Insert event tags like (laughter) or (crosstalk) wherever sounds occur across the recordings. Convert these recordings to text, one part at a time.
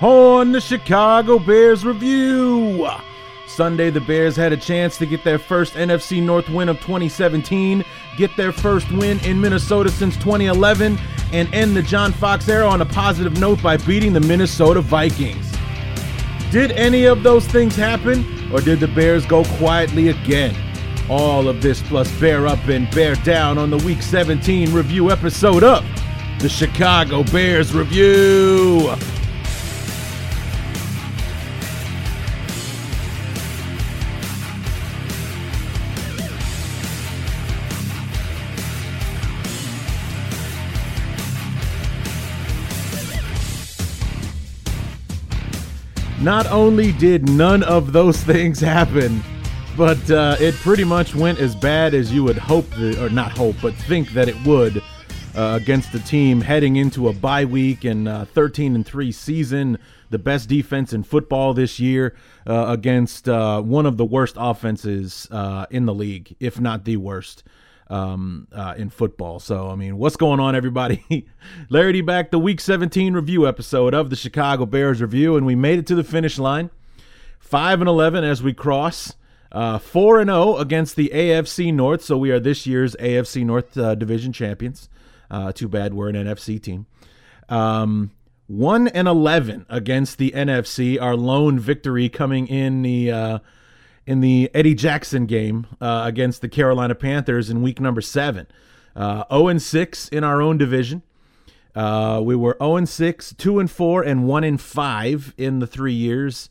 on the Chicago Bears Review. Sunday, the Bears had a chance to get their first NFC North win of 2017, get their first win in Minnesota since 2011, and end the John Fox era on a positive note by beating the Minnesota Vikings. Did any of those things happen, or did the Bears go quietly again? All of this plus bear up and bear down on the Week 17 review episode of the Chicago Bears Review. Not only did none of those (laughs) things happen, but uh, it pretty much went as bad as you would hope, that, or not hope, but think that it would uh, against the team heading into a bye week and uh, 13 and 3 season, the best defense in football this year uh, against uh, one of the worst offenses in the league, if not the worst um, uh, in football. So, I mean, what's going on, everybody? (laughs) Larry D back, the Week 17 review episode of the Chicago Bears review, and we made it to the finish line. 5 and 11 as we cross. Uh, 4 and 0 against the AFC North, so we are this year's AFC North uh, Division champions. Uh, too bad we're an NFC team. Um, 1 and 11 against the NFC, our lone victory coming in the uh, in the Eddie Jackson game uh, against the Carolina Panthers in week number 7. Uh, 0 and 6 in our own division. Uh, we were 0 and 6, 2 and 4 and 1 and 5 in the 3 years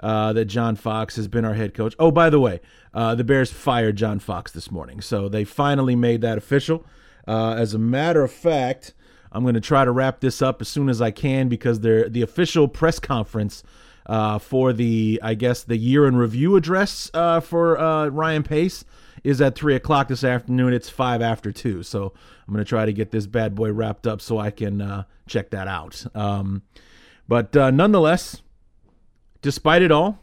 uh, that John Fox has been our head coach. Oh, by the way, uh, the Bears fired John Fox this morning, so they finally made that official. Uh, as a matter of fact, I'm going to try to wrap this up as soon as I can because the official press conference uh, for the, I guess, the year in review address uh, for uh, Ryan Pace is at 3 o'clock this afternoon. It's 5 after 2. So I'm going to try to get this bad boy wrapped up so I can uh, check that out. Um, but uh, nonetheless, despite it all,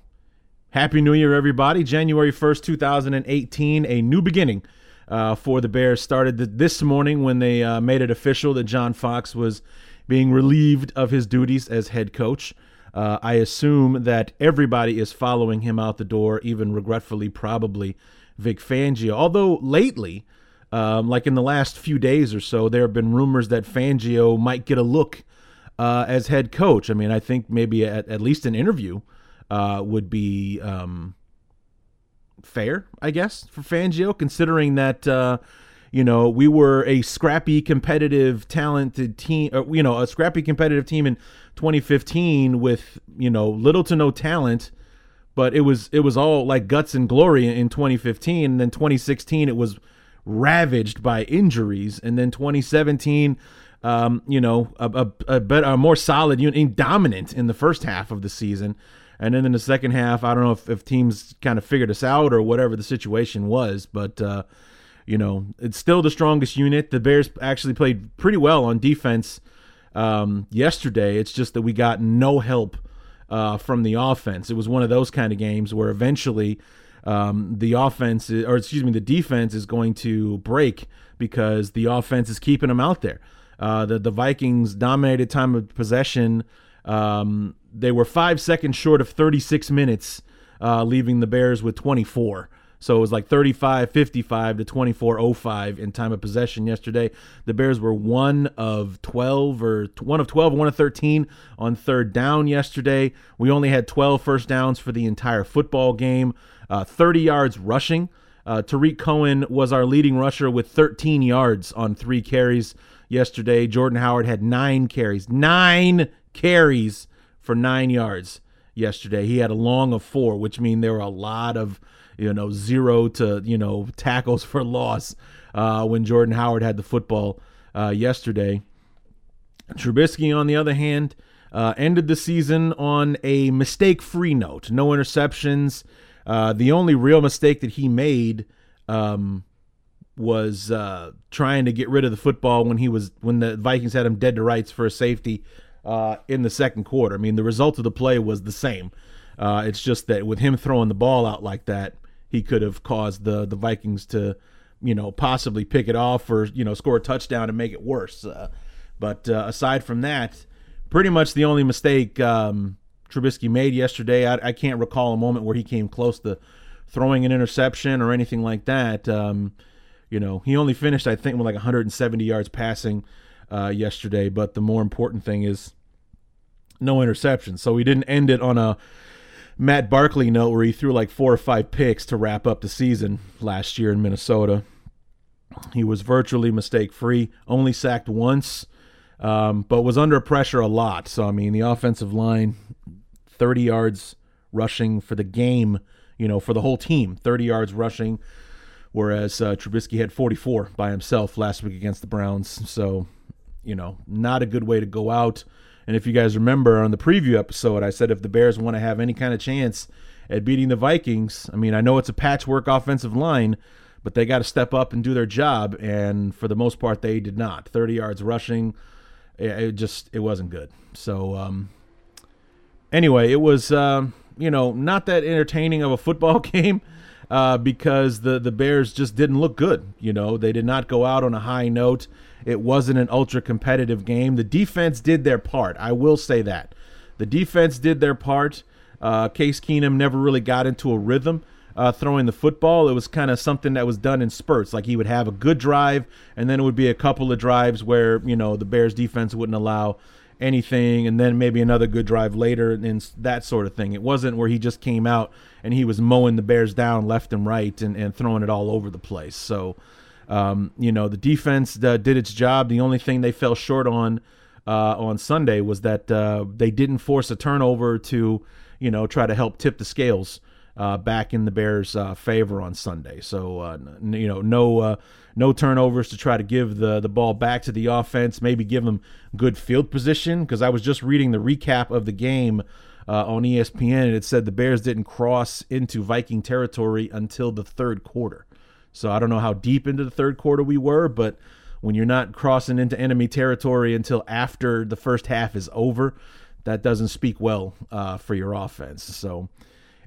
Happy New Year, everybody. January 1st, 2018, a new beginning uh, for the Bears started th- this morning when they uh, made it official that John Fox was being relieved of his duties as head coach. Uh, I assume that everybody is following him out the door, even regretfully, probably Vic Fangio. Although lately, um, like in the last few days or so, there have been rumors that Fangio might get a look uh, as head coach. I mean, I think maybe at, at least an interview uh, would be um, fair, I guess, for Fangio, considering that. Uh, you know, we were a scrappy, competitive, talented team. Uh, you know, a scrappy, competitive team in 2015 with you know little to no talent, but it was it was all like guts and glory in 2015. And then 2016, it was ravaged by injuries, and then 2017. Um, you know, a, a, a better, a more solid unit, dominant in the first half of the season. And then in the second half, I don't know if, if teams kind of figured us out or whatever the situation was, but uh, you know, it's still the strongest unit. The Bears actually played pretty well on defense um, yesterday. It's just that we got no help uh, from the offense. It was one of those kind of games where eventually um, the offense, or excuse me, the defense is going to break because the offense is keeping them out there. Uh, the the Vikings dominated time of possession. Um, they were five seconds short of 36 minutes, uh, leaving the Bears with 24. So it was like 35 55 to 24 05 in time of possession yesterday. The Bears were one of 12 or one of 12, one of 13 on third down yesterday. We only had 12 first downs for the entire football game, uh, 30 yards rushing. Uh, Tarik Cohen was our leading rusher with 13 yards on three carries yesterday. Jordan Howard had nine carries, nine carries for nine yards yesterday. He had a long of four, which means there were a lot of you know, zero to, you know, tackles for loss uh, when Jordan Howard had the football uh, yesterday. Trubisky, on the other hand, uh, ended the season on a mistake free note. No interceptions. Uh, the only real mistake that he made um, was uh, trying to get rid of the football when he was when the Vikings had him dead to rights for a safety uh, in the second quarter. I mean, the result of the play was the same. Uh, it's just that with him throwing the ball out like that, he could have caused the the Vikings to, you know, possibly pick it off or you know score a touchdown and make it worse. Uh, but uh, aside from that, pretty much the only mistake um, Trubisky made yesterday. I, I, can't recall a moment where he came close to throwing an interception or anything like that. Um, you know, he only finished I think with like 170 yards passing uh, yesterday. But the more important thing is no interceptions. So he didn't end it on a Matt Barkley note where he threw like four or five picks to wrap up the season last year in Minnesota. He was virtually mistake free, only sacked once, um, but was under pressure a lot. So, I mean, the offensive line, 30 yards rushing for the game, you know, for the whole team, 30 yards rushing, whereas uh, Trubisky had 44 by himself last week against the Browns. So, you know, not a good way to go out. And if you guys remember on the preview episode, I said if the Bears want to have any kind of chance at beating the Vikings, I mean, I know it's a patchwork offensive line, but they got to step up and do their job. And for the most part, they did not. 30 yards rushing, it just it wasn't good. So um, anyway, it was uh, you know not that entertaining of a football (laughs) game. Uh, because the the Bears just didn't look good. You know, they did not go out on a high note. It wasn't an ultra competitive game. The defense did their part. I will say that. The defense did their part. Uh, Case Keenum never really got into a rhythm uh, throwing the football. It was kind of something that was done in spurts. Like he would have a good drive, and then it would be a couple of drives where you know the Bears defense wouldn't allow anything, and then maybe another good drive later, and that sort of thing. It wasn't where he just came out and he was mowing the Bears down left and right and, and throwing it all over the place. So um, you know, the defense uh, did its job. The only thing they fell short on uh, on Sunday was that uh, they didn't force a turnover to, you know, try to help tip the scales uh, back in the Bears' uh, favor on Sunday. So, uh, n- you know, no no turnovers to try to give the the ball back to the offense. Maybe give them good field position because I was just reading the recap of the game. On ESPN, and it said the Bears didn't cross into Viking territory until the third quarter. So I don't know how deep into the third quarter we were, but when you're not crossing into enemy territory until after the first half is over, that doesn't speak well uh, for your offense. So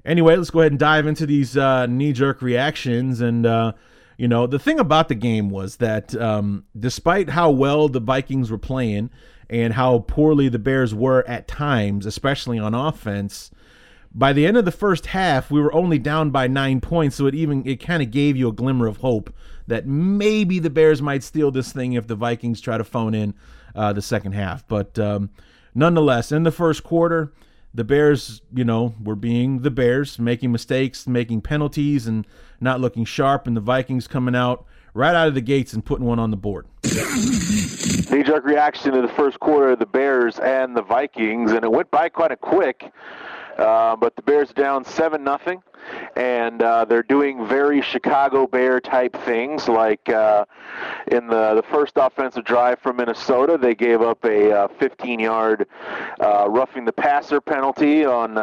anyway, let's go ahead and dive into these uh, knee-jerk reactions. And uh, you know, the thing about the game was that um, despite how well the Vikings were playing and how poorly the Bears were at times, especially on offense by the end of the first half, we were only down by nine points, so it even it kind of gave you a glimmer of hope that maybe the Bears might steal this thing if the Vikings try to phone in uh, the second half. But um, nonetheless, in the first quarter, the Bears, you know, were being the Bears, making mistakes, making penalties, and not looking sharp, and the Vikings coming out right out of the gates and putting one on the board. Knee jerk reaction to the first quarter of the Bears and the Vikings, and it went by quite a quick. Uh, but the Bears down seven nothing, and uh, they're doing very Chicago Bear type things. Like uh, in the the first offensive drive from Minnesota, they gave up a 15-yard uh, uh, roughing the passer penalty on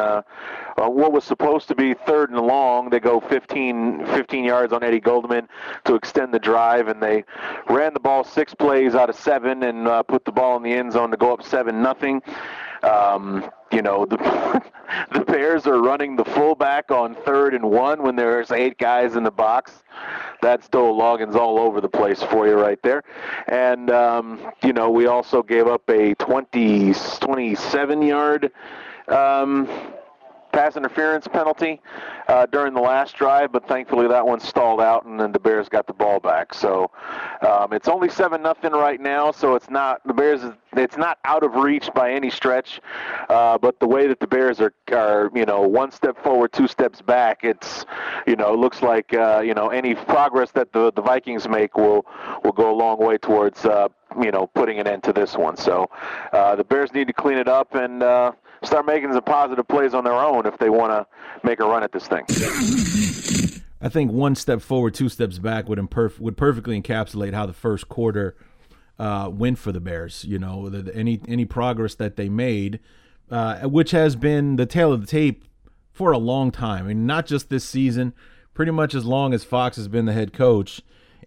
what was supposed to be third and long. They go 15 15 yards on Eddie Goldman to extend the drive, and they ran the ball six plays out of seven and put the ball in the end zone to go up seven nothing. Um, you know, the (laughs) the Bears are running the fullback on third and one when there's eight guys in the box. That's Dowell Loggains all over the place for you right there. And, um, you know, we also gave up a 20, 27 yard um, pass interference penalty uh, during the last drive, but thankfully that one stalled out, and then the Bears got the ball back. So um, it's only seven nothing right now, so it's not the Bears. It's not out of reach by any stretch, uh, but the way that the Bears are, are you know, one step forward, two steps back, it's you know, looks like uh, you know any progress that the the Vikings make will will go a long way towards uh, you know putting an end to this one. So uh, the Bears need to clean it up and uh, start making some positive plays on their own if they want to make a run at this thing. I think one step forward, two steps back would imperf- would perfectly encapsulate how the first quarter uh, win for the Bears. You know, the, the, any any progress that they made, uh, which has been the tale of the tape for a long time. I mean, not just this season, pretty much as long as Fox has been the head coach.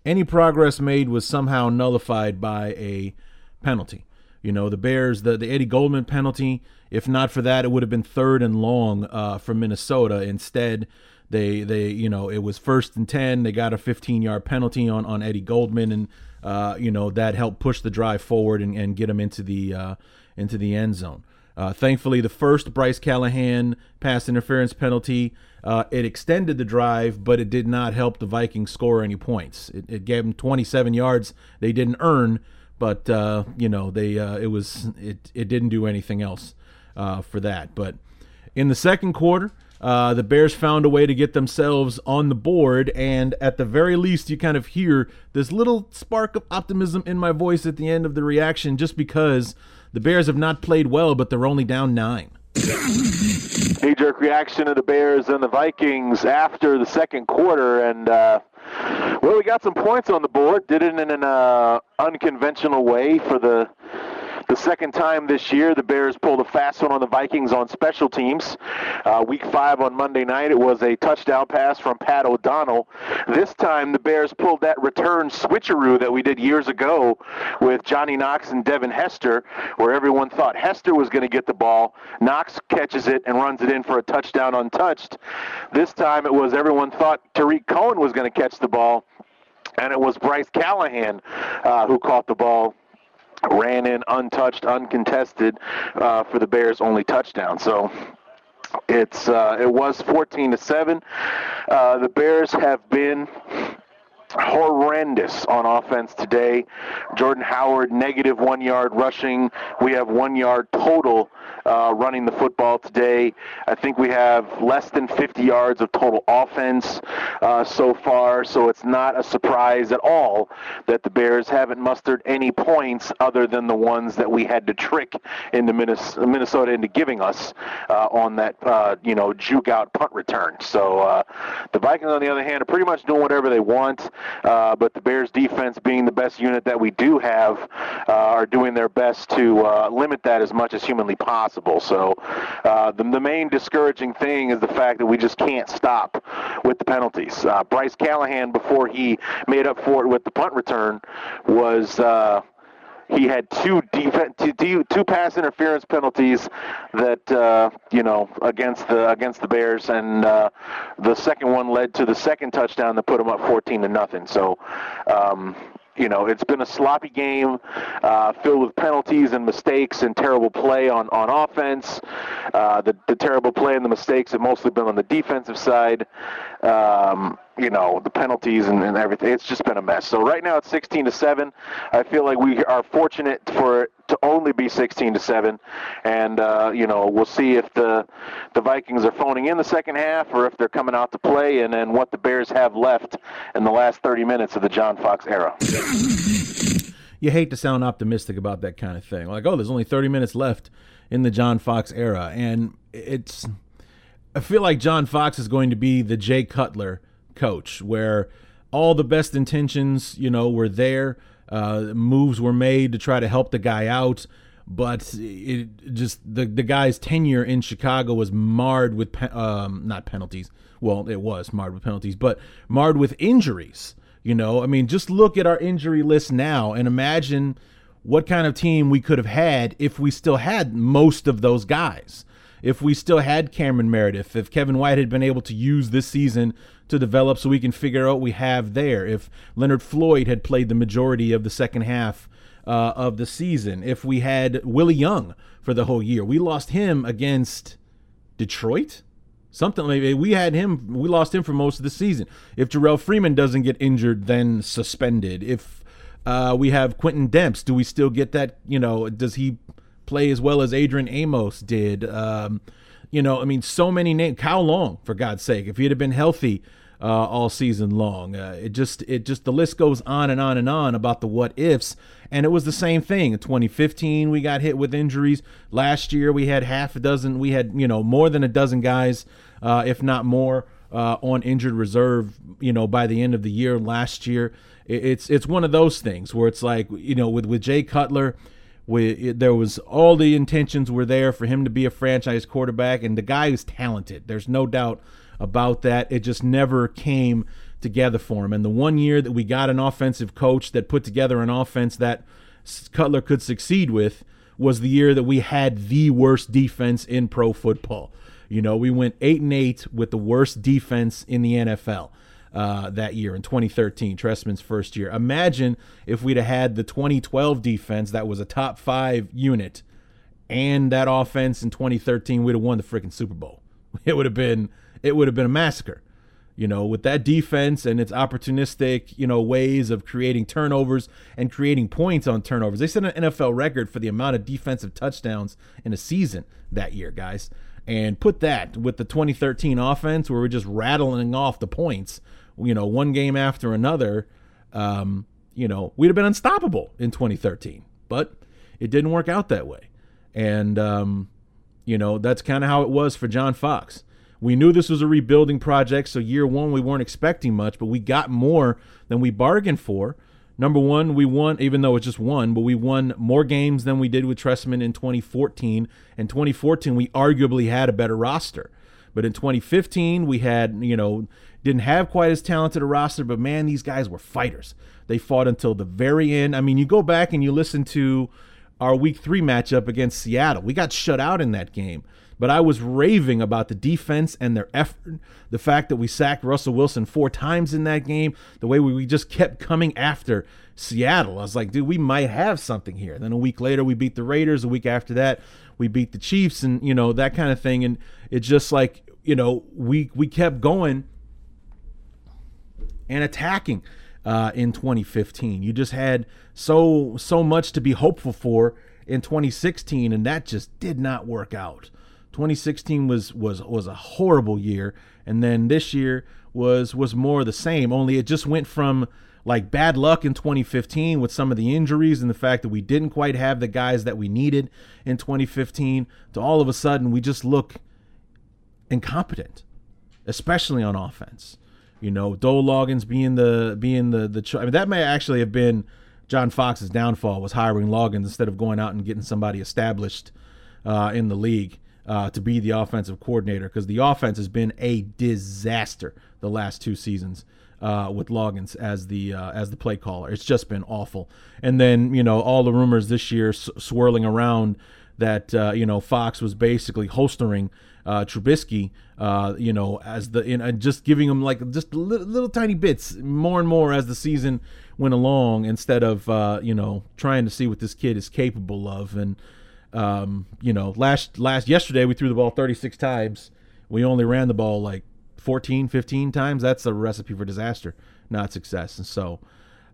Any progress made was somehow nullified by a penalty. You know, the Bears, the, the Eddie Goldman penalty, if not for that, it would have been third and long uh, for Minnesota. Instead, they they you know it was first and ten. They got a 15 yard penalty on on Eddie Goldman, and uh, you know that helped push the drive forward and, and get them into the uh, into the end zone. Uh, thankfully, the first Bryce Callahan pass interference penalty uh, it extended the drive, but it did not help the Vikings score any points. It, it gave them 27 yards they didn't earn, but uh, you know they uh, it was it it didn't do anything else uh, for that. But in the second quarter, uh, the Bears found a way to get themselves on the board, and at the very least, you kind of hear this little spark of optimism in my voice at the end of the reaction, just because the Bears have not played well, but they're only down nine. Knee jerk reaction of the Bears and the Vikings after the second quarter, and uh, well, we got some points on the board. Did it in an uh, unconventional way for the the second time this year, the Bears pulled a fast one on the Vikings on special teams. Uh, week five on Monday night, it was a touchdown pass from Pat O'Donnell. This time, the Bears pulled that return switcheroo that we did years ago with Johnny Knox and Devin Hester, where everyone thought Hester was going to get the ball. Knox catches it and runs it in for a touchdown untouched. This time, it was everyone thought Tarik Cohen was going to catch the ball and it was Bryce Callahan uh, who caught the ball ran in untouched, uncontested uh, for the Bears' only touchdown. So it's uh, it was 14 to seven. Uh, the Bears have been horrendous on offense today. Jordan Howard, negative one yard rushing. We have one yard total uh, running the football today. I think we have less than 50 yards of total offense uh, so far, so it's not a surprise at all that the Bears haven't mustered any points other than the ones that we had to trick into Minnesota into giving us uh, on that, uh, you know, juke out punt return. So uh, the Vikings, on the other hand, are pretty much doing whatever they want. Uh, but the Bears defense, being the best unit that we do have, uh, are doing their best to uh, limit that as much as humanly possible. So uh, the, the, main discouraging thing is the fact that we just can't stop with the penalties. Uh, Bryce Callahan, before he made up for it with the punt return, was he had two defense, two, two pass interference penalties that uh, you know against the against the Bears, and uh, the second one led to the second touchdown that put them up 14 to nothing. So. Um, you know, it's been a sloppy game uh, filled with penalties and mistakes and terrible play on, on offense. Uh, the, the terrible play and the mistakes have mostly been on the defensive side. Um, you know, the penalties and, and everything. It's just been a mess. So right now it's 16 to 7. I feel like we are fortunate for to only be 16 to 7. And, uh, you know, we'll see if the, the Vikings are phoning in the second half or if they're coming out to play and then what the Bears have left in the last 30 minutes of the John Fox era you hate to sound optimistic about that kind of thing. Like, oh, there's only 30 minutes left in the John Fox era. And it's, I feel like John Fox is going to be the Jay Cutler coach, where all the best intentions, you know, were there. Uh, moves were made to try to help the guy out. But it just the the guy's tenure in Chicago was marred with um, not penalties. Well, it was marred with penalties, but marred with injuries. You know, I mean, just look at our injury list now and imagine what kind of team we could have had if we still had most of those guys. If we still had Cameron Meredith, if Kevin White had been able to use this season to develop so we can figure out what we have there, if Leonard Floyd had played the majority of the second half uh, of the season, if we had Willie Young for the whole year. We lost him against Detroit Something we had him, we lost him for most of the season. If Jerrell Freeman doesn't get injured, then suspended. If uh, we have Quentin Demps, do we still get that? You know, does he play as well as Adrian Amos did? Um, you know, I mean, so many names. Kyle Long, for God's sake, if he had been healthy uh, all season long, uh, it just, it just, the list goes on and on and on about the what ifs. And it was the same thing. In 2015, we got hit with injuries. Last year, we had half a dozen. We had, you know, more than a dozen guys, uh, if not more, uh, on injured reserve. You know, by the end of the year last year, it's it's one of those things where it's like you know with with Jay Cutler. We, there was all the intentions were there for him to be a franchise quarterback, and the guy is talented. There's no doubt about that. It just never came together for him. And the one year that we got an offensive coach that put together an offense that Cutler could succeed with was the year that we had the worst defense in pro football. You know, we went eight and eight with the worst defense in the NFL uh, that year in 2013, Trestman's first year. Imagine if we'd have had the 2012 defense that was a top five unit, and that offense in 2013, we'd have won the freaking Super Bowl. (laughs) It would have been it would have been a massacre. You know, with that defense and its opportunistic, you know, ways of creating turnovers and creating points on turnovers. They set an NFL record for the amount of defensive touchdowns in a season that year, guys and put that with the 2013 offense where we're just rattling off the points, you know, one game after another, um, you know, we'd have been unstoppable in 2013. But it didn't work out that way. And, um, you know, that's kind of how it was for John Fox. We knew this was a rebuilding project, so year one we weren't expecting much, but we got more than we bargained for. Number one, we won, even though it's just one, but we won more games than we did with Trestman in 2014. In 2014, we arguably had a better roster. But in 2015, we had, you know, didn't have quite as talented a roster, but man, these guys were fighters. They fought until the very end. I mean, you go back and you listen to our week three matchup against Seattle. We got shut out in that game. But I was raving about the defense and their effort, the fact that we sacked Russell Wilson four times in that game, the way we just kept coming after Seattle. I was like, dude, we might have something here. Then a week later, we beat the Raiders. A week after that, we beat the Chiefs, and you know that kind of thing. And it's just like you know we we kept going and attacking uh, in 2015. You just had so so much to be hopeful for in 2016, and that just did not work out. 2016 was was was a horrible year, and then this year was was more the same. Only it just went from like bad luck in 2015 with some of the injuries and the fact that we didn't quite have the guys that we needed in 2015 to all of a sudden we just look incompetent, especially on offense. You know, Dowell Loggains being the being the the I mean that may actually have been John Fox's downfall was hiring Loggains instead of going out and getting somebody established uh, in the league uh, to be the offensive coordinator because the offense has been a disaster the last two seasons uh, with Loggains as the uh, as the play caller. It's just been awful. And then you know all the rumors this year s- swirling around that uh, you know Fox was basically holstering uh, Trubisky, uh, you know, as the in, and just giving him like just little, little, tiny bits more and more as the season went along, instead of uh, you know trying to see what this kid is capable of. And um, you know, last last yesterday we threw the ball 36 times. We only ran the ball like 14, 15 times. That's a recipe for disaster, not success. And so,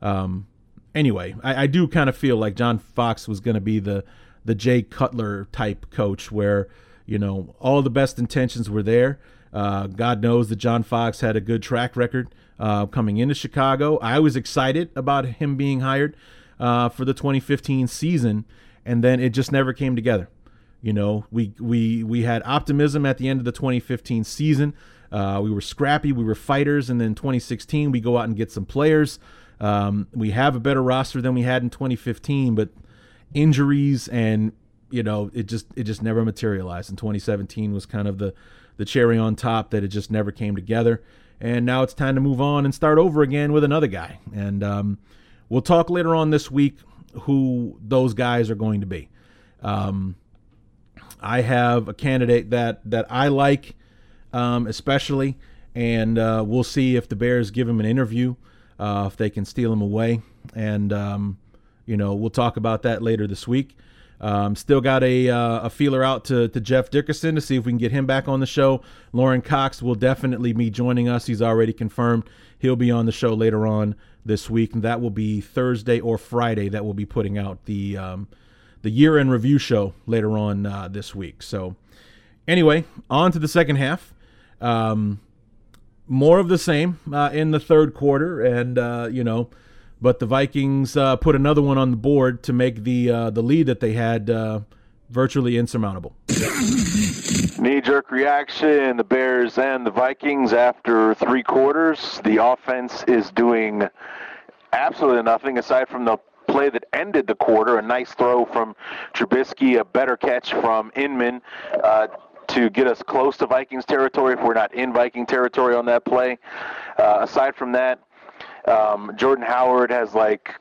um, anyway, I, I do kind of feel like John Fox was going to be the the Jay Cutler type coach, where you know all the best intentions were there. Uh, God knows that John Fox had a good track record uh, coming into Chicago. I was excited about him being hired uh, for the 2015 season and then it just never came together. You know, we we we had optimism at the end of the 2015 season. Uh, we were scrappy, we were fighters, and then 2016 we go out and get some players. Um, we have a better roster than we had in 2015, but injuries and you know it just it just never materialized. And 2017 was kind of the the cherry on top that it just never came together. And now it's time to move on and start over again with another guy. And um, we'll talk later on this week who those guys are going to be. Um, I have a candidate that that I like, um, especially, and uh, we'll see if the Bears give him an interview, uh, if they can steal him away, and um, you know we'll talk about that later this week. Um, still got a, uh, a feeler out to, to Jeff Dickerson to see if we can get him back on the show. Lauren Cox will definitely be joining us. He's already confirmed he'll be on the show later on this week, and that will be Thursday or Friday. That will be putting out the um, the year end review show later on uh, this week. So, anyway, on to the second half. Um, more of the same uh, in the third quarter, and uh, you know, but the Vikings uh, put another one on the board to make the uh, the lead that they had uh, virtually insurmountable. Knee jerk reaction, the Bears and the Vikings after three quarters. The offense is doing absolutely nothing aside from the play that ended the quarter. A nice throw from Trubisky, a better catch from Inman. Uh, to get us close to Vikings territory if we're not in Viking territory on that play. Uh, aside from that, um, Jordan Howard has like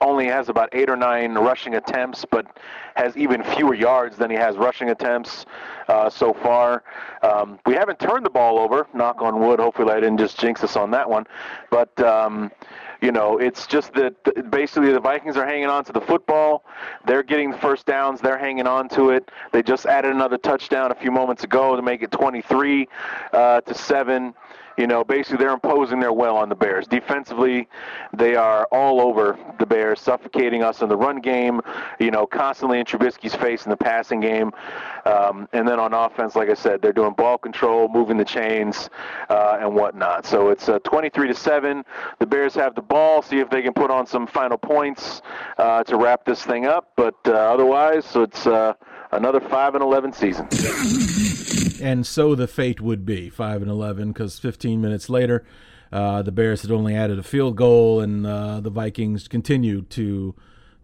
only has about eight or nine rushing attempts, but has even fewer yards than he has rushing attempts uh, so far. Um, we haven't turned the ball over, knock on wood. Hopefully, I didn't just jinx us on that one. But um, you know, it's just that basically the Vikings are hanging on to the football. They're getting the first downs. They're hanging on to it. They just added another touchdown a few moments ago to make it 23 uh, to seven you know, basically they're imposing their will on the Bears. Defensively, they are all over the Bears, suffocating us in the run game, you know, constantly in Trubisky's face in the passing game. Um, and then on offense, like I said, they're doing ball control, moving the chains, uh, and whatnot. So it's uh, 23 to 7. The Bears have the ball, see if they can put on some final points uh, to wrap this thing up. But uh, otherwise, so it's uh, another 5 and 11 season (laughs) and so the fate would be five and eleven because 15 minutes later, uh, the Bears had only added a field goal, and uh, the Vikings continued to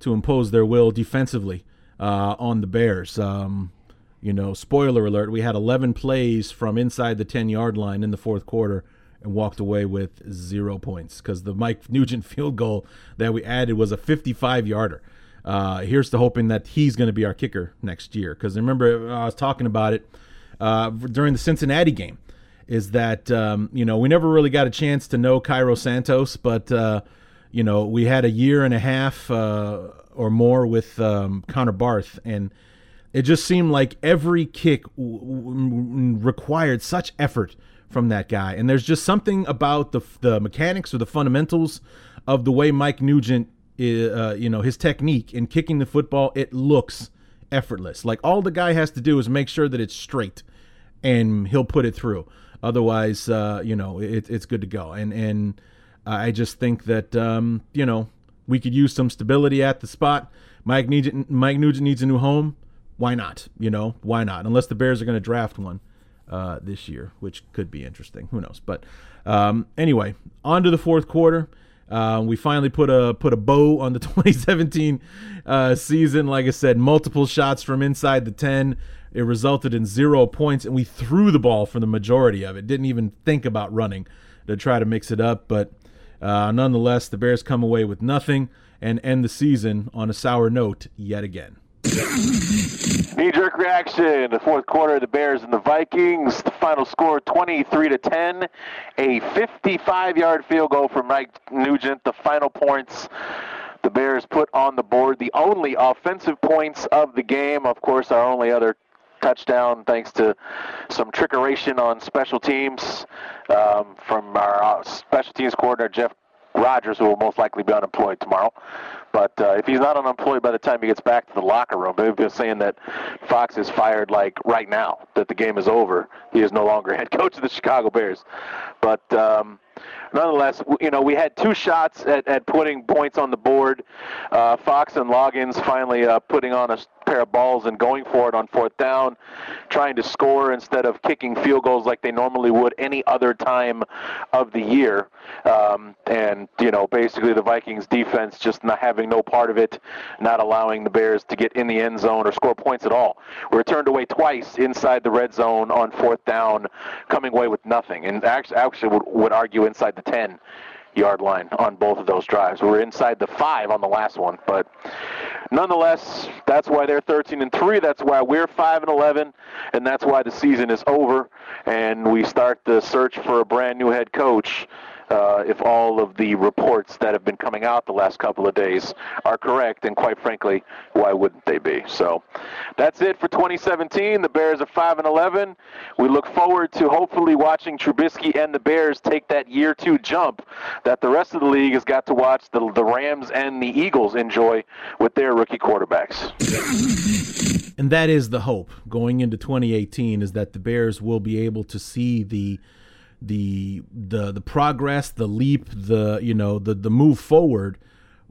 to impose their will defensively uh, on the Bears. Um, you know, spoiler alert: we had 11 plays from inside the 10 yard line in the fourth quarter. And walked away with zero points because the Mike Nugent (laughs) field goal that we added was a 55 yarder. Uh, here's to hoping that he's going to be our kicker next year. Because remember, I was talking about it uh, during the Cincinnati game is that um, you know we never really got a chance to know Cairo Santos, but uh, you know we had a year and a half uh, or more with um, Connor Barth, and it just seemed like every kick w- w- required such effort from that guy. And there's just something about the the mechanics or the fundamentals of the way Mike Nugent, uh, you know, his technique in kicking the football. It looks effortless. Like all the guy has to do is make sure that it's straight, and he'll put it through. Otherwise, uh, you know, it, it's good to go. And and I just think that um, you know we could use some stability at the spot. Mike Nugent, Mike Nugent needs a new home. Why not? You know, why not? Unless the Bears are going to draft one uh, this year, which could be interesting. Who knows? But um, anyway, on to the fourth quarter. Uh, we finally put a put a bow on the (laughs) 2017 uh, season. Like I said, multiple shots from inside the 10. It resulted in zero points, and we threw the ball for the majority of it. Didn't even think about running to try to mix it up. But uh, nonetheless, the Bears come away with nothing and end the season on a sour note yet again. Knee jerk reaction. The fourth quarter, of the Bears and the Vikings. The final score 23 to 10. A 55 yard field goal from Mike Nugent. The final points the Bears put on the board. The only offensive points of the game. Of course, our only other touchdown thanks to some trickeration on special teams um, from our uh, special teams coordinator, Jeff Rodgers, who will most likely be unemployed tomorrow. But uh, if he's not unemployed by the time he gets back to the locker room, they've been saying that Fox is fired like right now, that the game is over. He is no longer (laughs) head coach of the Chicago Bears. But um, nonetheless, you know, we had two shots at, at putting points on the board. Uh, Fox and Loggains finally uh, putting on a pair of balls and going for it on fourth down, trying to score instead of kicking field goals like they normally would any other time of the year. Um, and, you know, basically the Vikings defense just not having no part of it, not allowing the Bears to get in the end zone or score points at all. We were turned away twice inside the red zone on fourth down, coming away with nothing. And actually, actually would, would argue inside the 10 yard line on both of those drives. We were inside the five on the last one, but nonetheless, that's why they're 13 and three. That's why we're five and 11, and that's why the season is over, and we start the search for a brand new head coach uh, Uh, if all of the reports that have been coming out the last couple of days are correct. And quite frankly, why wouldn't they be? So that's it for 2017. The Bears are 5 and 11. We look forward to hopefully watching Trubisky and the Bears take that year two jump that the rest of the league has got to watch the, the Rams and the Eagles enjoy with their rookie quarterbacks. And that is the hope going into 2018 is that the Bears will be able to see the the the the progress, the leap, the you know the the move forward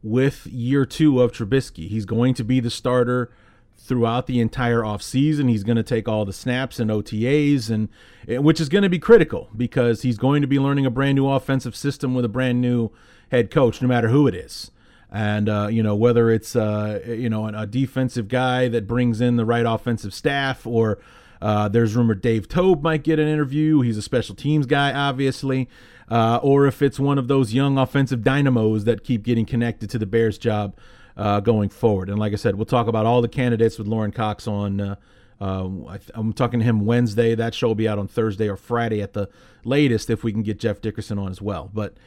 with year two of Trubisky. He's going to be the starter throughout the entire offseason. He's going to take all the snaps and OTAs, and eh, which is going to be critical because he's going to be learning a brand new offensive system with a brand new head coach, no matter who it is. And uh, you know whether it's uh, you know a defensive guy that brings in the right offensive staff, or uh, there's rumored Dave Toub might get an interview. He's a special teams guy, obviously. Uh, or if it's one of those young offensive dynamos that keep getting connected to the Bears job uh, going forward. And like I said, we'll talk about all the candidates with Lauren Cox on. Uh, uh, I am talking to him Wednesday. That show will be out on Thursday or Friday at the latest if we can get Jeff Dickerson on as well. But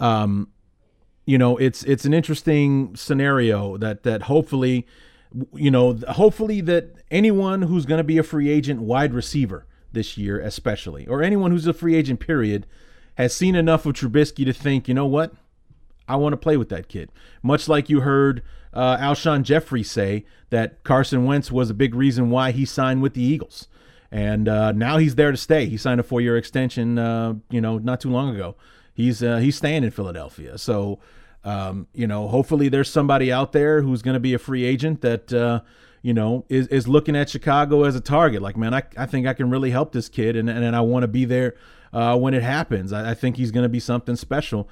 um, you know, it's it's an interesting scenario that that hopefully, you know, hopefully that anyone who's going to be a free agent wide receiver this year, especially, or anyone who's a free agent period, has seen enough of Trubisky to think, you know what, I want to play with that kid. Much like you heard uh, Alshon Jeffery say that Carson Wentz was a big reason why he signed with the Eagles. And uh, now he's there to stay. He signed a four-year extension, uh, you know, not too long ago. He's uh, he's staying in Philadelphia. So, um, you know, hopefully there's somebody out there who's going to be a free agent that, uh, you know, is, is looking at Chicago as a target. Like, man, I, I think I can really help this kid, and, and I want to be there uh, when it happens. I, I think he's going to be something special.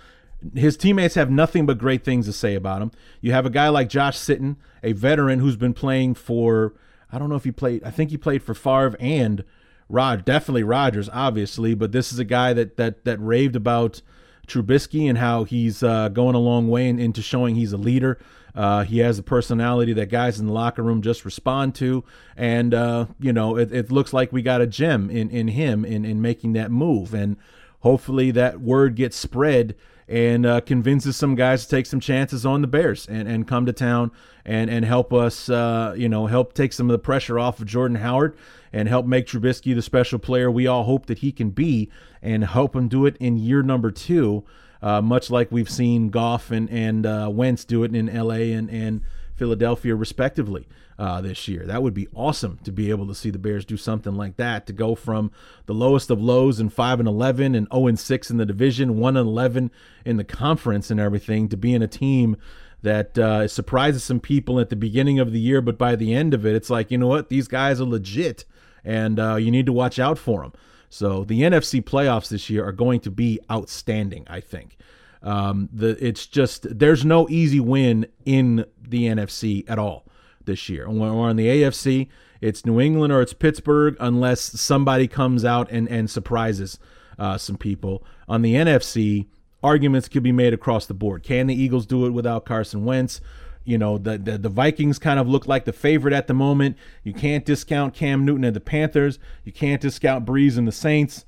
His teammates have nothing but great things to say about him. You have a guy like Josh Sitton, a veteran who's been playing for, I don't know if he played, I think he played for Favre and Rod, definitely Rodgers, obviously, but this is a guy that that that raved about Trubisky and how he's uh, going a long way in, into showing he's a leader. Uh, he has a personality that guys in the locker room just respond to, and uh, you know it, it, looks like we got a gem in in him in in making that move, and hopefully that word gets spread and uh, convinces some guys to take some chances on the Bears and, and come to town and and help us, uh, you know, help take some of the pressure off of Jordan Howard and help make Trubisky the special player we all hope that he can be, and help him do it in year number two, uh, much like we've seen Goff and and uh, Wentz do it in L.A. and and Philadelphia respectively uh, this year. That would be awesome to be able to see the Bears do something like that. To go from the lowest of lows in five and eleven and 0 and 6 in the division, one and eleven in the conference, and everything, to being a team that uh, surprises some people at the beginning of the year, but by the end of it, it's like you know what, these guys are legit, and uh, you need to watch out for them. So the NFC playoffs this year are going to be outstanding, I think. Um, the it's just there's no easy win in the NFC at all this year. Or on the AFC, it's New England or it's Pittsburgh, unless somebody comes out and, and surprises uh, some people. On the NFC, arguments could be made across the board. Can the Eagles do it without Carson Wentz? You know, the, the, the Vikings kind of look like the favorite at the moment. You can't discount Cam Newton and the Panthers. You can't discount Brees and the Saints.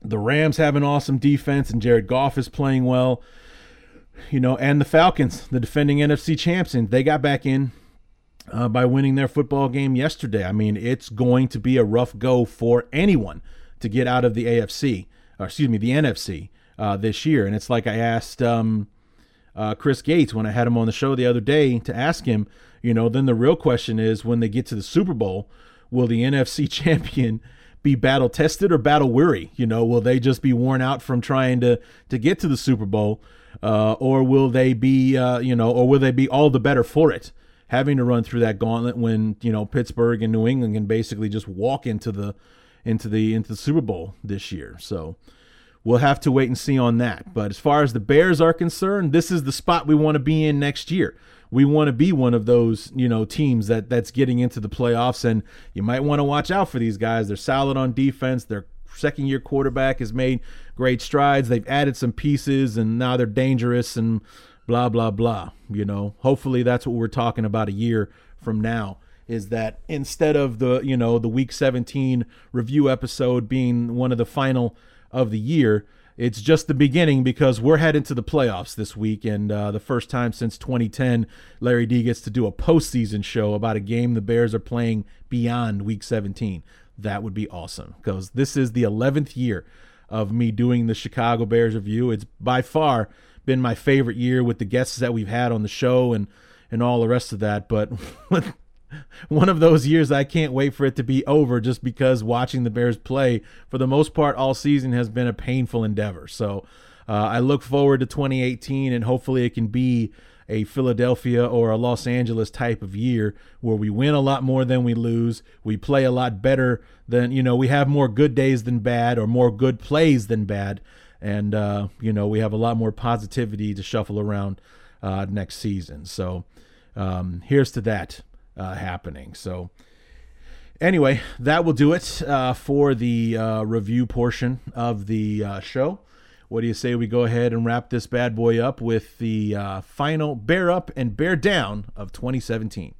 The Rams have an awesome defense, and Jared Goff is playing well. You know, and the Falcons, the defending NFC champions, they got back in uh, by winning their football game yesterday. I mean, it's going to be a rough go for anyone to get out of the AFC, or excuse me, the NFC uh, this year. And it's like I asked um, uh, Chris Gates when I had him on the show the other day to ask him, you know, then the real question is when they get to the Super Bowl, will the (laughs) NFC champion be battle tested or battle weary? You know, will they just be worn out from trying to to get to the Super Bowl, uh, or will they be, uh, you know, or will they be all the better for it? having to run through that gauntlet when you know Pittsburgh and New England can basically just walk into the into the into the Super Bowl this year. So we'll have to wait and see on that. But as far as the Bears are concerned, this is the spot we want to be in next year. We want to be one of those, you know, teams that that's getting into the playoffs and you might want to watch out for these guys. They're solid on defense. Their second year quarterback has made great strides. They've added some pieces and now they're dangerous and blah blah blah you know hopefully that's what we're talking about a year from now is that instead of the you know the week 17 review episode being one of the final of the year it's just the beginning because we're heading to the playoffs this week and uh, the first time since 2010 larry d gets to do a postseason show about a game the bears are playing beyond week 17 that would be awesome because this is the 11th year of me doing the chicago bears review it's by far been my favorite year with the guests that we've had on the show and and all the rest of that. But (laughs) (laughs) one of those years I can't wait for it to be over just because watching the Bears play for the most part all season has been a painful endeavor. So uh, I look forward to 2018 and hopefully it can be a Philadelphia or a Los Angeles type of year where we win a lot more than we lose. We play a lot better than, you know, we have more good days than bad or more good plays than bad. And, uh, you know, we have a lot more positivity to shuffle around uh, next season. So um, here's to that uh, happening. So, anyway, that will do it uh, for the uh, review portion of the uh, show. What do you say we go ahead and wrap this bad boy up with the uh, final bear up and bear down of 2017?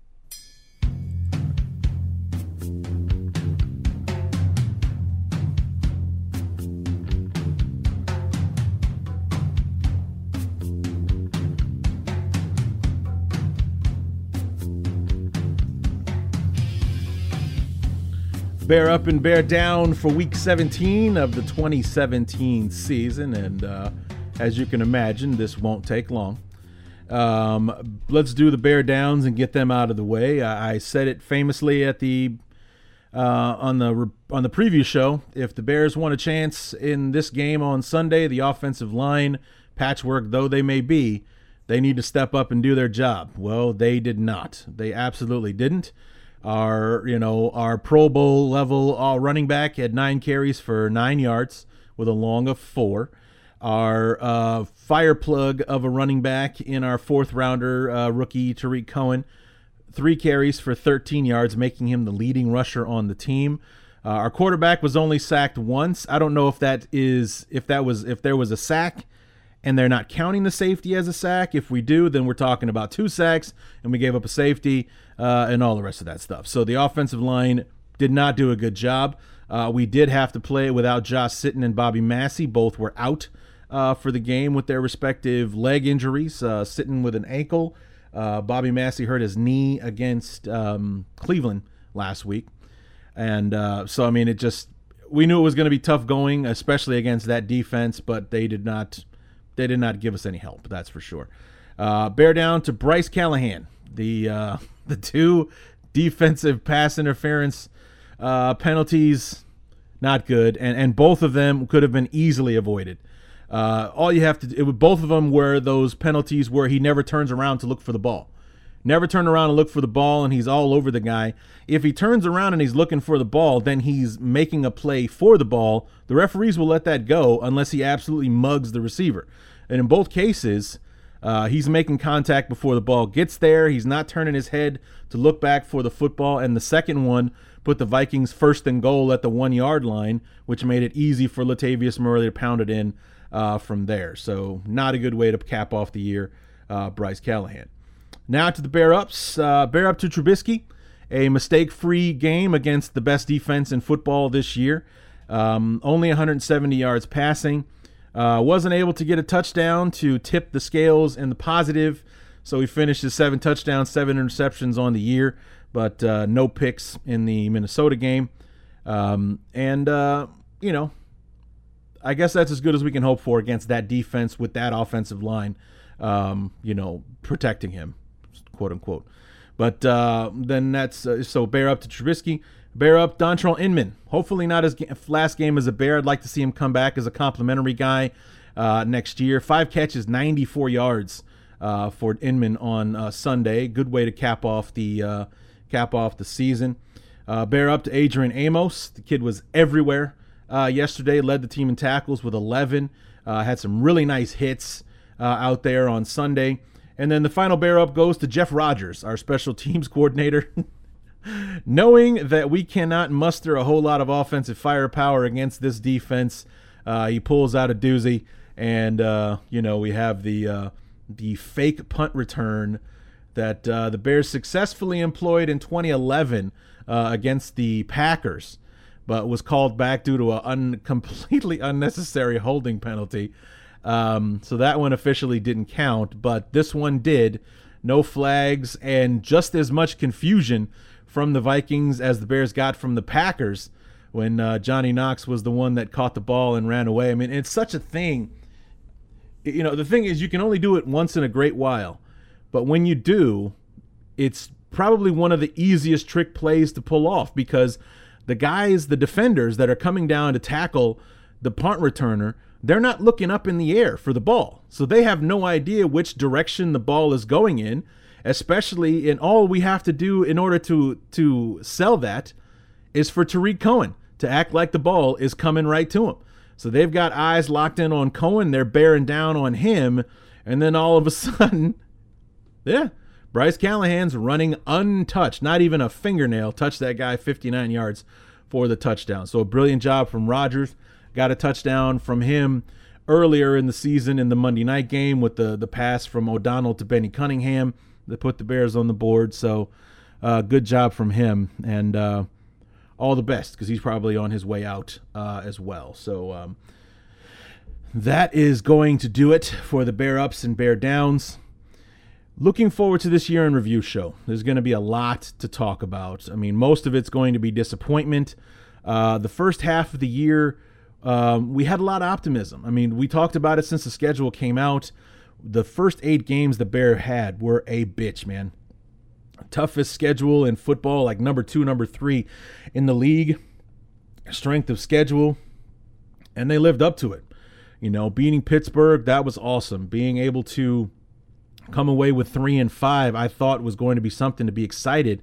Bear up and bear down for week 17 of the 2017 season. And uh, as you can imagine, this won't take long. Um, let's do the bear downs and get them out of the way. I, I said it famously at the uh, on the on the preview show. If the Bears want a chance in this game on Sunday, the offensive line, patchwork though they may be, they need to step up and do their job. Well, they did not. They absolutely didn't our you know our Pro Bowl level uh, running back had nine carries for nine yards with a long of four. Our uh, fire plug of a running back in our fourth rounder uh, rookie Tarik Cohen, three carries for 13 yards, making him the leading rusher on the team. Uh, our quarterback was only sacked once. I don't know if that is if that was if there was a sack and they're not counting the safety as a sack. If we do, then we're talking about two sacks, and we gave up a safety uh, and all the rest of that stuff. So the offensive line did not do a good job. Uh, we did have to play without Josh Sitton and Bobby Massie. Both were out uh, for the game with their respective leg injuries. Uh, Sitton with an ankle. Uh, Bobby Massie hurt his knee against um, Cleveland last week. And uh, so, I mean, it just, we knew it was going to be tough going, especially against that defense, but they did not they did not give us any help. That's for sure. Uh, bear down to Bryce Callahan, the the two defensive pass interference uh, penalties, not good, and and both of them could have been easily avoided. Uh, all you have to it, both of them were those penalties where he never turns around to look for the ball. Never turn around and look for the ball, and he's all over the guy. If he turns around and he's looking for the ball, then he's making a play for the ball. The referees will let that go unless he absolutely mugs the receiver. And in both cases, uh, he's making contact before the ball gets there. He's not turning his head to look back for the football. And the second one put the Vikings first and goal at the one yard line, which made it easy for Latavius Murray to pound it in uh, from there. So, not a good way to cap off the year, uh, Bryce Callahan. Now to the Bear Ups. Uh, bear Up to Trubisky. A mistake free game against the best defense in football this year. Um, only 170 yards passing. Uh, wasn't able to get a touchdown to tip the scales in the positive, so he finished his seven touchdowns, seven interceptions on the year, but uh, no picks in the Minnesota game. Um, and, uh, you know, I guess that's as good as we can hope for against that defense with that offensive line, um, you know, protecting him, quote unquote. But uh, then that's uh, so bear up to Trubisky. Bear up Dontrelle Inman. Hopefully not his last game as a Bear. I'd like to see him come back as a complimentary guy uh, next year. Five catches, 94 yards uh, for Inman on uh, Sunday. Good way to cap off the uh, cap off the season. Uh, bear up to Adrian Amos. The kid was everywhere uh, yesterday. Led the team in tackles with 11. had some really nice hits out there on Sunday. And then the final bear up goes to Jeff Rodgers, our special (laughs) teams coordinator. Knowing that we cannot muster a whole lot of offensive firepower against this defense, uh, he pulls out a doozy, and uh, you know we have the uh, the fake punt return that uh, the Bears successfully employed in 2011 uh, against the Packers, but was called back due to a un- (laughs) completely unnecessary holding penalty. Um, so that one officially didn't count, but this one did. No flags and just as much confusion from the Vikings as the Bears got from the Packers when uh, Johnny Knox was the one that caught the ball and ran away. I mean, it's such a thing. You know, the thing is, you can only do it once in a great while, but when you do, it's probably one of the easiest trick plays to pull off because the guys, the defenders that are coming down to tackle the punt returner, they're not looking up in the air for the ball. So they have no idea which direction the ball is going in, especially in all we have to do in order to to sell that is for Tarik Cohen to act like the ball is coming right to him. So they've got eyes locked in on Cohen, they're bearing down on him, and then all of a (laughs) sudden, yeah, Bryce Callahan's running untouched, not even a fingernail touched that guy 59 yards for the touchdown. So a brilliant job from Rodgers. Got a touchdown from him earlier in the season in the Monday night game with the the pass from O'Donnell to Benny Cunningham that put the Bears on the board. So uh, good job from him and uh, all the best because he's probably on his way out uh, as well. So um, that is going to do it for the Bear Ups and Bear Downs. Looking forward to this year in review show. There's going to be a lot to talk about. I mean, most of it's going to be disappointment. Uh, the first half of the year, um, we had a lot of optimism. I mean, we talked about it since the schedule came out. The first eight games the Bear had were a bitch, man. Toughest schedule in football, like number two, number three in the league. Strength of schedule, and they lived up to it. You know, beating Pittsburgh, that was awesome. Being able to come away with three and five, I thought was going to be something to be excited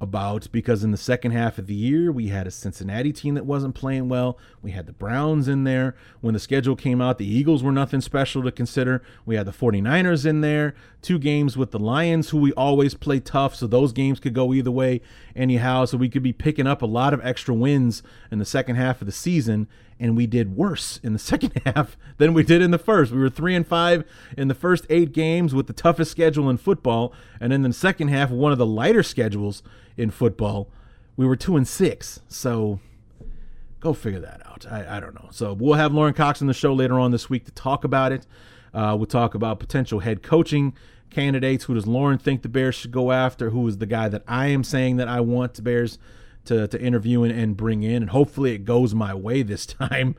about because in the second half of the year we had a Cincinnati team that wasn't playing well. We had the Browns in there. When the schedule came out, the Eagles were nothing special to consider. We had the 49ers in there. Two games with the Lions who we always play tough, so those games could go either way anyhow, so we could be picking up a lot of extra wins in the second half of the season and we did worse in the (laughs) second half than we did in the first. We were 3 and 5 in the first 8 games with the toughest schedule in football, and in the second half one of the lighter schedules in football, we were two and six. So go figure that out. I, I don't know. So we'll have Lauren Cox on the show later on this week to talk about it. Uh, we'll talk about potential head coaching candidates. Who does Lauren think the Bears should go after? Who is the guy that I am saying that I want the Bears to, to interview and, and bring in? And hopefully it goes my way this (laughs) time.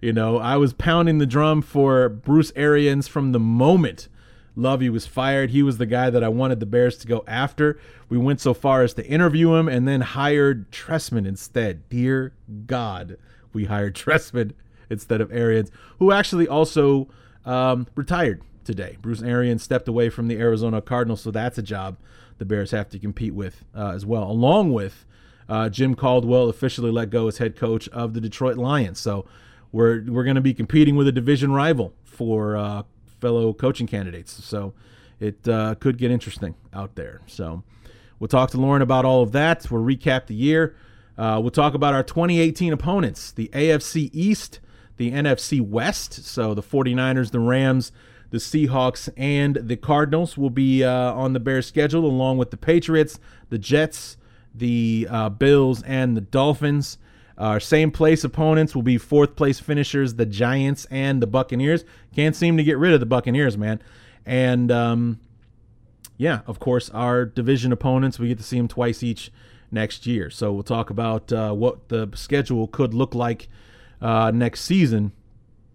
You know, I was pounding the drum for Bruce Arians from the moment Lovie was fired. He was the guy that I wanted the Bears to go after. We went so far as to interview him and then hired Trestman instead. Dear God, we hired (laughs) Trestman instead of Arians, who actually also um, retired today. Bruce Arians stepped away from the Arizona Cardinals, so that's a job the Bears have to compete with uh, as well, along with uh, Jim Caldwell officially let go as head coach of the Detroit Lions. So we're we're going to be competing with a division rival for uh, fellow coaching candidates. So it uh, could get interesting out there. So we'll talk to Lauren about all of that. We'll recap the year. Uh, we'll talk about our 2018 opponents the AFC East, the NFC West. So the 49ers, the Rams, the Seahawks, and the Cardinals will be uh, on the Bears schedule, along with the Patriots, the Jets, the uh, Bills, and the Dolphins. Our same place opponents will be fourth place finishers, the Giants and the Buccaneers. Can't seem to get rid of the Buccaneers, man. And um, yeah, of course, our division opponents, we get to see them twice each next year. So we'll talk about uh, what the schedule could look like uh, next season.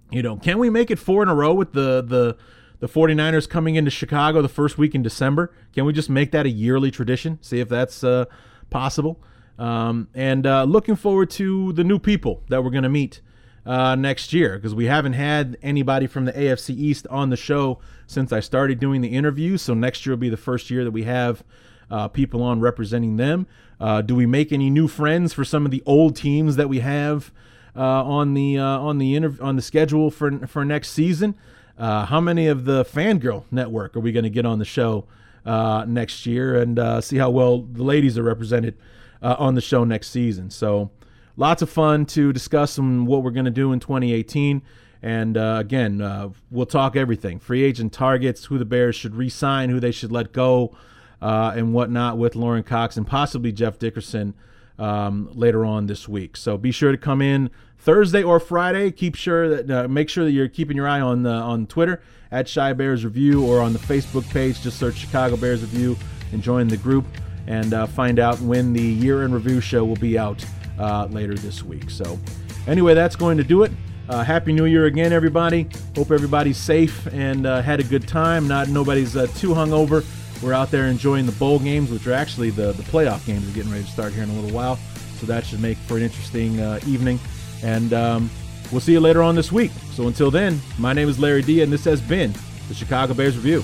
You know, can we make it four in a row with the the the 49ers coming into Chicago the first week in December? Can we just make that a yearly tradition? See if that's uh, possible. Um, and uh, looking forward to the new people that we're going to meet uh, next year because we haven't had anybody from the AFC East on the show since I started doing the interviews. So next year will be the first year that we have uh, people on representing them. Uh, do we make any new friends for some of the old teams that we have uh, on the uh, on the interv- on the schedule for for next season? how many of the Fangirl Network are we going to get on the show next year and uh, see how well the ladies are represented? uh, on the show next season. So lots of fun to discuss some what we're going to do in 2018. And uh, again, uh, we'll talk everything free agent targets, who the Bears should re sign, who they should let go, uh, and whatnot with Lauren Cox and possibly Jeff Dickerson um, later on this week. So be sure to come in Thursday or Friday. Keep sure that uh, make sure that you're keeping your eye on uh, on Twitter at Chi Bears Review or on the Facebook page. Just search Chicago Bears Review and join the group and uh, find out when the year in review show will be out uh, later this week. So, anyway, that's going to do it. Uh, Happy New Year again, everybody. Hope everybody's safe and uh, had a good time. Not nobody's too hungover. We're out there enjoying the bowl games, which are actually the, the playoff games. We're getting ready to start here in a little while, so that should make for an interesting evening. And um, We'll see you later on this week. So until then, my name is Larry D, and this has been the Chicago Bears Review.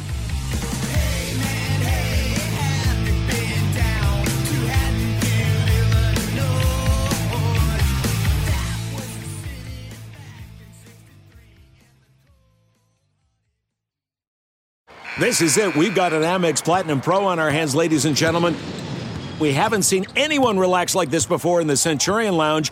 This is it. We've got an Amex Platinum Pro on our hands, ladies and gentlemen. We haven't seen anyone relax like this before in the Centurion Lounge.